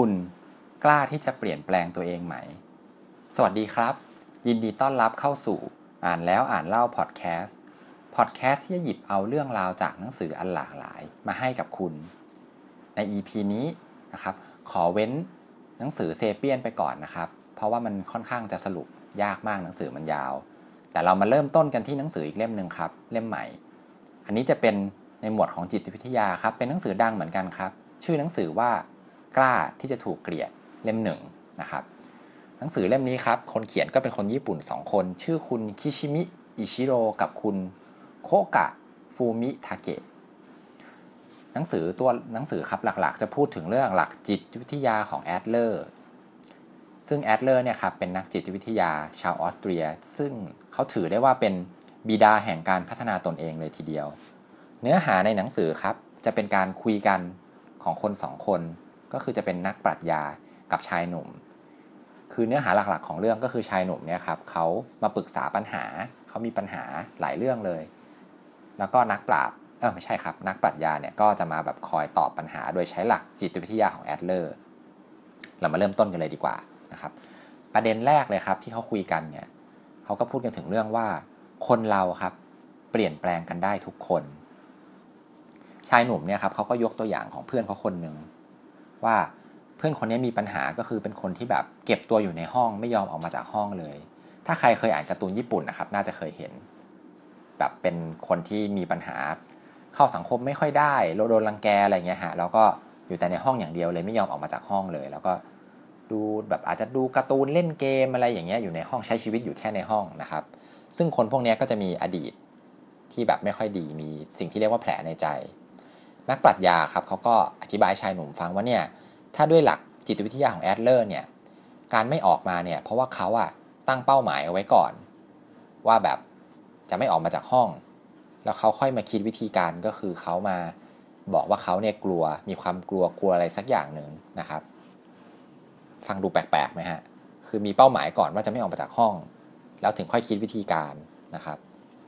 คุณกล้าที่จะเปลี่ยนแปลงตัวเองไหม สวัสดีครับ ยินดีต้อนรับเข้าสู่ อ่านแล้วอ่านเล่าพอดแคสต์พอดแคสต์ที่จะหยิบเอาเรื่องราวจากหนังสืออันหลากหลายมาให้กับคุณ ใน EP นี้นะครับขอเว้นหนังสือเซเปียนไปก่อนนะครับ เพราะว่ามันค่อนข้างจะสรุปยากมากหนังสือมันยาว แต่เรามาเริ่มต้นกันที่หนังสืออีกเล่มหนึ่งครับ เล่มใหม่ อันนี้จะเป็นในหมวดของจิตวิทยาครับ เป็นหนังสือดังเหมือนกันครับ ชื่อหนังสือว่า กล้าที่จะถูกเกลียดเล่มหนึ่งนะครับ หนังสือเล่มนี้ครับ คนเขียนก็เป็นคนญี่ปุ่น 2 คน ชื่อคุณคิชิมิ อิชิโร่กับคุณโคกะ ฟูมิทาเกะ หนังสือตัวหนังสือครับหลักๆ จะพูดถึงเรื่องหลักจิตวิทยาของแอดเลอร์ซึ่งแอดเลอร์เนี่ยครับเป็นนักจิตวิทยาชาวออสเตรีย ซึ่งเขาถือได้ว่าเป็นบิดาแห่งการพัฒนาตนเองเลยทีเดียว เนื้อหาในหนังสือครับจะเป็นการคุยกันของคนสองคน ก็คือจะเป็นนักปรัชญากับชายหนุ่ม คือเนื้อหาหลักๆ ของเรื่องก็คือชายหนุ่มเนี่ยครับเขามาปรึกษาปัญหาเขามีปัญหาหลายเรื่องเลย แล้วก็นักปราชญ์เออไม่ใช่ครับ นักปรัชญาเนี่ยก็จะมาแบบคอยตอบปัญหาโดยใช้หลักจิตวิทยาของแอดเลอร์ เรามาเริ่มต้นกันเลยดีกว่านะครับ ประเด็นแรกเลยครับที่เขาคุยกันเนี่ยเขาก็พูดกันถึงเรื่องว่า คนเราครับเปลี่ยนแปลงกันได้ทุกคน ชายหนุ่มเนี่ยครับเขาก็ยกตัวอย่างของเพื่อนเขาคนหนึ่ง ว่าเพื่อนคนนี้มีปัญหาก็คือเป็นคนที่แบบเก็บตัวอยู่ในห้องไม่ยอมออกมาจากห้องเลย ถ้าใครเคยอ่านการ์ตูนญี่ปุ่นนะครับ น่าจะเคยเห็น แบบเป็นคนที่มีปัญหา เข้าสังคมไม่ค่อยได้โดนรังแกอะไรเงี้ยฮะแล้วก็อยู่แต่ในห้องอย่างเดียวเลยไม่ยอมออกมาจากห้องเลย แล้วก็ดูแบบอาจจะดูการ์ตูนเล่นเกมอะไรอย่างเงี้ยอยู่ในห้องใช้ชีวิตอยู่แค่ในห้องนะครับ ซึ่งคนพวกนี้ก็จะมีอดีตที่แบบไม่ค่อยดีมีสิ่งที่เรียกว่าแผลในใจ นักปรัชญาครับเขาก็อธิบายชายหนุ่มฟังว่าเนี่ยถ้าด้วยหลักจิตวิทยาของแอดเลอร์เนี่ยการไม่ออกมาเนี่ยเพราะว่าเขาอะตั้งเป้าหมายเอาไว้ก่อน ว่าแบบจะไม่ออกมาจากห้อง แล้วเขาค่อยมาคิดวิธีการก็คือเขามาบอกว่าเขาเนี่ยกลัวมีความกลัวกลัวอะไรสักอย่างหนึ่งนะครับ ฟังดูแปลกๆไหมฮะคือมีเป้าหมายก่อนว่าจะไม่ออกมาจากห้อง แล้วถึงค่อยคิดวิธีการนะครับ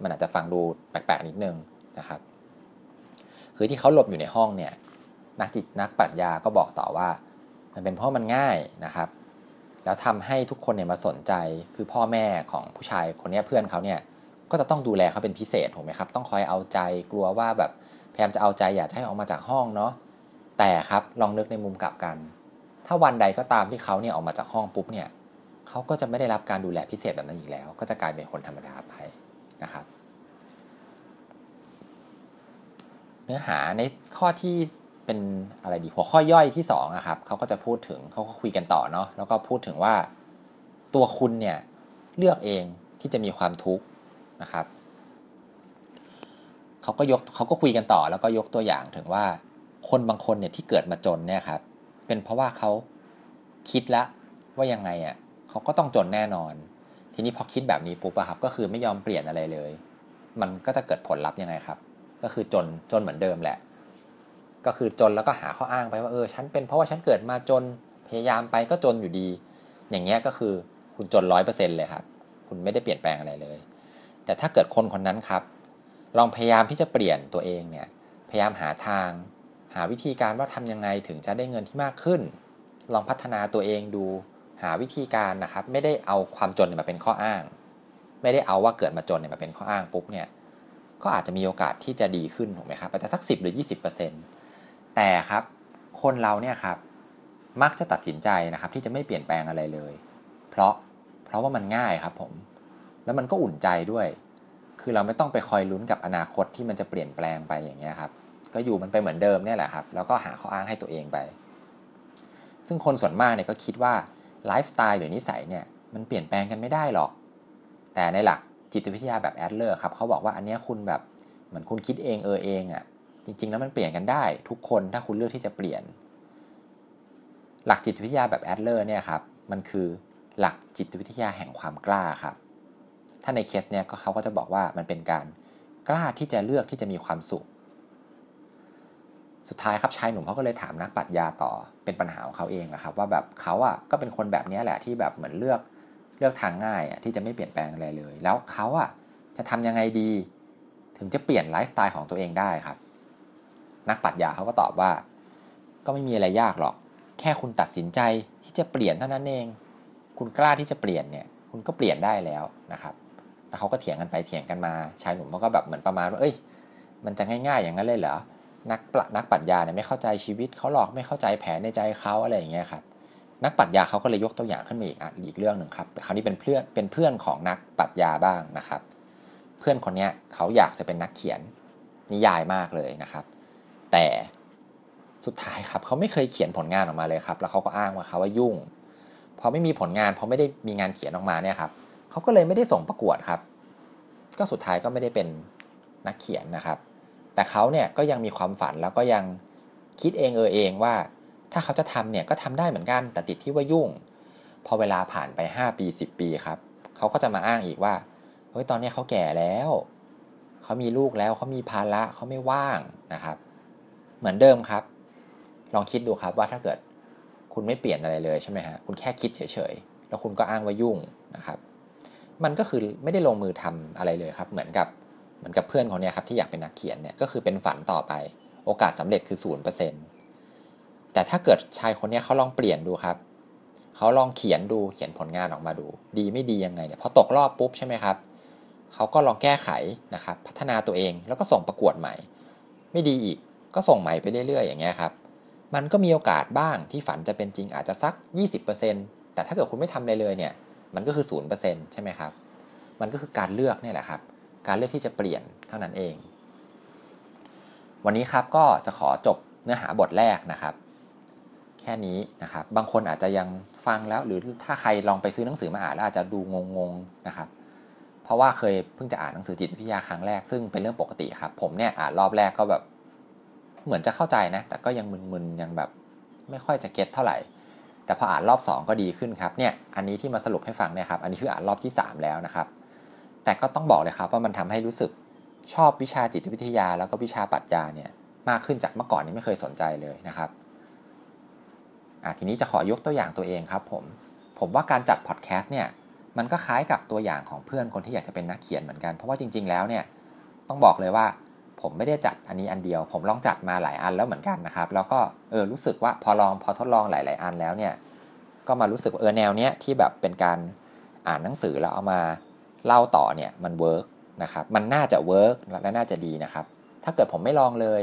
มันอาจจะฟังดูแปลกๆนิดนึงนะครับ คือที่เขาหลบอยู่ในห้องเนี่ยนักจิตนักปรัชญาก็บอกต่อว่า มันเป็นเพราะมันง่ายนะครับ แล้วทำให้ทุกคนเนี่ยมาสนใจคือพ่อแม่ของผู้ชายคนนี้เพื่อนเขาเนี่ยก็จะต้องดูแลเขาเป็นพิเศษถูกไหมครับ ต้องคอยเอาใจกลัวว่าแบบพยายามจะเอาใจอยากให้ออกมาจากห้องเนาะแต่ครับลองนึกในมุมกลับกัน ถ้าวันใดก็ตามที่เขาเนี่ยออกมาจากห้องปุ๊บเนี่ยเขาก็จะไม่ได้รับการดูแลพิเศษแบบนั้นอีกแล้ว ก็จะกลายเป็นคนธรรมดาไปนะครับ เนื้อหาในข้อที่เป็นอะไรดีหัวข้อย่อยที่2อะครับเขาก็จะพูดถึงเขาก็คุยกันต่อเนาะแล้วก็พูดถึงว่าตัวคุณเนี่ยเลือกเองที่จะมีความทุกข์นะครับเขาก็ยกเขาก็คุยกันต่อแล้วก็ยกตัวอย่างถึงว่าคนบางคนเนี่ยที่เกิดมาจนเนี่ยครับเป็นเพราะว่าเขาคิดแล้วว่ายังไงอะ่ะเขาก็ต้องจนแน่นอน ทีนี้พอคิดแบบนี้ปุ๊บอะครับก็คือไม่ยอมเปลี่ยนอะไรเลย มันก็จะเกิดผลลัพธ์ยังไงครับ ก็คือจนจนเหมือนเดิมแหละ ก็คือจนแล้วก็หาข้ออ้างไปว่าเออฉันเป็นเพราะว่าฉันเกิดมาจนพยายามไปก็จนอยู่ดี อย่างเงี้ยก็คือคุณจนร้อยเปอร์เซ็นต์เลยครับ คุณไม่ได้เปลี่ยนแปลงอะไรเลย แต่ถ้าเกิดคนคนนั้นครับ ลองพยายามที่จะเปลี่ยนตัวเองเนี่ย พยายามหาทาง หาวิธีการว่าทำยังไงถึงจะได้เงินที่มากขึ้น ลองพัฒนาตัวเองดู หาวิธีการนะครับ ไม่ได้เอาความจนมาเป็นข้ออ้าง ไม่ได้เอาว่าเกิดมาจนมาเป็นข้ออ้างปุ๊บเนี่ย ก็อาจจะมีโอกาสที่จะดีขึ้นถูกไหมครับอาจจะสัก 10 หรือ 20%แต่ครับคนเราเนี่ยครับมักจะตัดสินใจนะครับที่จะไม่เปลี่ยนแปลงอะไรเลย เพราะเพราะว่ามันง่ายครับผม แล้วมันก็อุ่นใจด้วย คือเราไม่ต้องไปคอยลุ้นกับอนาคตที่มันจะเปลี่ยนแปลงไปอย่างเงี้ยครับก็อยู่มันไปเหมือนเดิมเนี่ยแหละครับแล้วก็หาข้ออ้างให้ตัวเองไป ซึ่งคนส่วนมากเนี่ยก็คิดว่าไลฟ์สไตล์หรือนิสัยเนี่ยมันเปลี่ยนแปลงกันไม่ได้หรอก แต่ในหลัก จิตวิทยาแบบแอดเลอร์ครับเขาบอกว่าอันนี้คุณแบบเหมือนคุณคิดเองเออเองอะ่ะจริง ๆ แล้วมันเปลี่ยนกันได้ ทุกคนถ้าคุณเลือกที่จะเปลี่ยน หลักจิตวิทยาแบบแอดเลอร์เนี่ยครับมันคือหลักจิตวิทยาแห่งความกล้าครับ ถ้าในเคสเนี่ยก็เขาก็จะบอกว่ามันเป็นการกล้าที่จะเลือกที่จะมีความสุข สุดท้ายครับชายหนุ่มเขาก็เลยถามนักปรัชญาต่อเป็นปัญหาของเขาเองนะครับ ว่าแบบเขาอะก็เป็นคนแบบนี้แหละที่แบบเหมือนเลือก เลือกทางง่ายอะที่จะไม่เปลี่ยนแปลงอะไรเลย แล้วเขาอะจะทำยังไงดี ถึงจะเปลี่ยนไลฟ์สไตล์ของตัวเองได้ครับ นักปรัชญาเขาก็ตอบว่า ก็ไม่มีอะไรยากหรอก แค่คุณตัดสินใจที่จะเปลี่ยนเท่านั้นเอง คุณกล้าที่จะเปลี่ยนเนี่ย คุณก็เปลี่ยนได้แล้วนะครับแล้วเขาก็เถียงกันไปเถียงกันมาชายหนุ่มเขาก็แบบเหมือนประมาณว่าเอ้ย มันจะง่ายๆอย่างนั้นเลยเหรอนักนักปรัชญาเนี่ยไม่เข้าใจชีวิตเขาหรอกไม่เข้าใจแผนในใจเขาอะไรอย่างเงี้ยครับ นักปรัชญาเขาก็เลยยกตัวอย่างขึ้นมาอีกอีกเรื่องหนึ่งครับคราวนี้เป็นเพื่อนเป็นเพื่อนของนักปรัชญาบ้างนะครับ เพื่อนคนนี้เขาอยากจะเป็นนักเขียนนิยายมากเลยนะครับ แต่สุดท้ายครับเขาไม่เคยเขียนผลงานออกมาเลยครับ แล้วเขาก็อ้างว่าเขาว่ายุ่งพอไม่มีผลงานพอไม่ได้มีงานเขียนออกมาเนี่ยครับเขาก็เลยไม่ได้ส่งประกวดครับ ก็สุดท้ายก็ไม่ได้เป็นนักเขียนนะครับ แต่เขาเนี่ยก็ยังมีความฝันแล้วก็ยังคิดเองเออเองว่า ถ้าเขาจะทำเนี่ยก็ทำได้เหมือนกันแต่ติดที่ว่ายุ่ง พอเวลาผ่านไป 5 ปี 10 ปีครับ เขาก็จะมาอ้างอีกว่าเฮ้ยตอนนี้เขาแก่แล้ว เขามีลูกแล้วเขามีภาระเขาไม่ว่างนะครับ เหมือนเดิมครับ ลองคิดดูครับว่าถ้าเกิดคุณไม่เปลี่ยนอะไรเลยใช่ไหมฮะคุณแค่คิดเฉยๆ แล้วคุณก็อ้างว่ายุ่งนะครับมันก็คือไม่ได้ลงมือทำอะไรเลยครับ เหมือนกับเหมือนกับเพื่อนคนนี้ครับที่อยากเป็นนักเขียนเนี่ยก็คือเป็นฝันต่อไป โอกาสสำเร็จคือศูนย์เปอร์เซ็นต์ แต่ถ้าเกิดชายคนนี้เขาลองเปลี่ยนดูครับเขาลองเขียนดูเขียนผลงานออกมาดู ดีไม่ดียังไงเนี่ยพอตกรอบปุ๊บใช่ไหมครับเขาก็ลองแก้ไขนะครับพัฒนาตัวเองแล้วก็ส่งประกวดใหม่ ไม่ดีอีกก็ส่งใหม่ไปเรื่อยๆ อย่างเงี้ยครับมันก็มีโอกาสบ้างที่ฝันจะเป็นจริงอาจจะสัก 20%แต่ถ้าเกิดคุณไม่ทำอะไรเลยเนี่ยมันก็คือ 0%ใช่ไหมครับมันก็คือการเลือกเนี่ยแหละครับ การเลือกที่จะเปลี่ยนเท่านั้นเอง วันนี้ครับก็จะขอจบเนื้อหาบทแรกนะครับ ค่นี้นะครับ บางคนอาจจะยังฟังแล้ว หรือถ้าใครลองไปซื้อหนังสือมาอ่านแล้วอาจจะดูงงๆนะครับ เพราะว่าเคยเพิ่งจะอ่านหนังสือจิตวิทยาครั้งแรกซึ่งเป็นเรื่องปกติครับ ผมเนี่ยอ่านรอบแรกก็แบบเหมือนจะเข้าใจนะ แต่ก็ยังมึนๆยังแบบไม่ค่อยจะเก็ตเท่าไหร่ แต่พออ่านรอบ 2 ก็ดีขึ้นครับเนี่ยอันนี้ที่มาสรุปให้ฟังเนี่ยครับอันนี้คืออ่านรอบที่ 3 แล้วนะครับ แต่ก็ต้องบอกเลยครับว่ามันทำให้รู้สึกชอบวิชาจิตวิทยา แล้วก็วิชาปรัชญาเนี่ยมากขึ้นจากเมื่อก่อนนี้ไม่เคยสนใจเลยนะครับ ทีนี้จะขอยกตัวอย่างตัวเองครับผม ผมว่าการจัดพอดแคสต์เนี่ย มันก็คล้ายกับตัวอย่างของเพื่อนคนที่อยากจะเป็นนักเขียนเหมือนกัน เพราะว่าจริง ๆ แล้วเนี่ย ต้องบอกเลยว่าผมไม่ได้จัดอันนี้อันเดียว ผมลองจัดมาหลายอันแล้วเหมือนกันนะครับ แล้วก็เออรู้สึกว่าพอลองพอทดลองหลาย ๆ อันแล้วเนี่ย ก็มารู้สึกว่าเออแนวเนี้ยที่แบบเป็นการอ่านหนังสือแล้วเอามาเล่าต่อเนี่ยมัน work นะครับ มันน่าจะ work และน่าจะดีนะครับ ถ้าเกิดผมไม่ลองเลย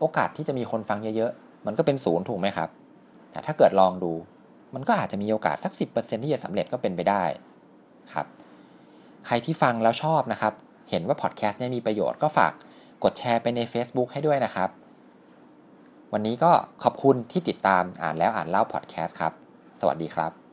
โอกาสที่จะมีคนฟังเยอะ ๆ มันก็เป็นศูนย์ถูกไหมครับ แต่ถ้าเกิดลองดู มันก็อาจจะมีโอกาสสัก 10%ที่จะสำเร็จก็เป็นไปได้ครับใครที่ฟังแล้วชอบนะครับ เห็นว่าพอดแคสต์เนี่ยมีประโยชน์ก็ฝากกดแชร์ไปใน Facebook ให้ด้วยนะครับ วันนี้ก็ขอบคุณที่ติดตามอ่านแล้วอ่านเล่าพอดแคสต์ครับ สวัสดีครับ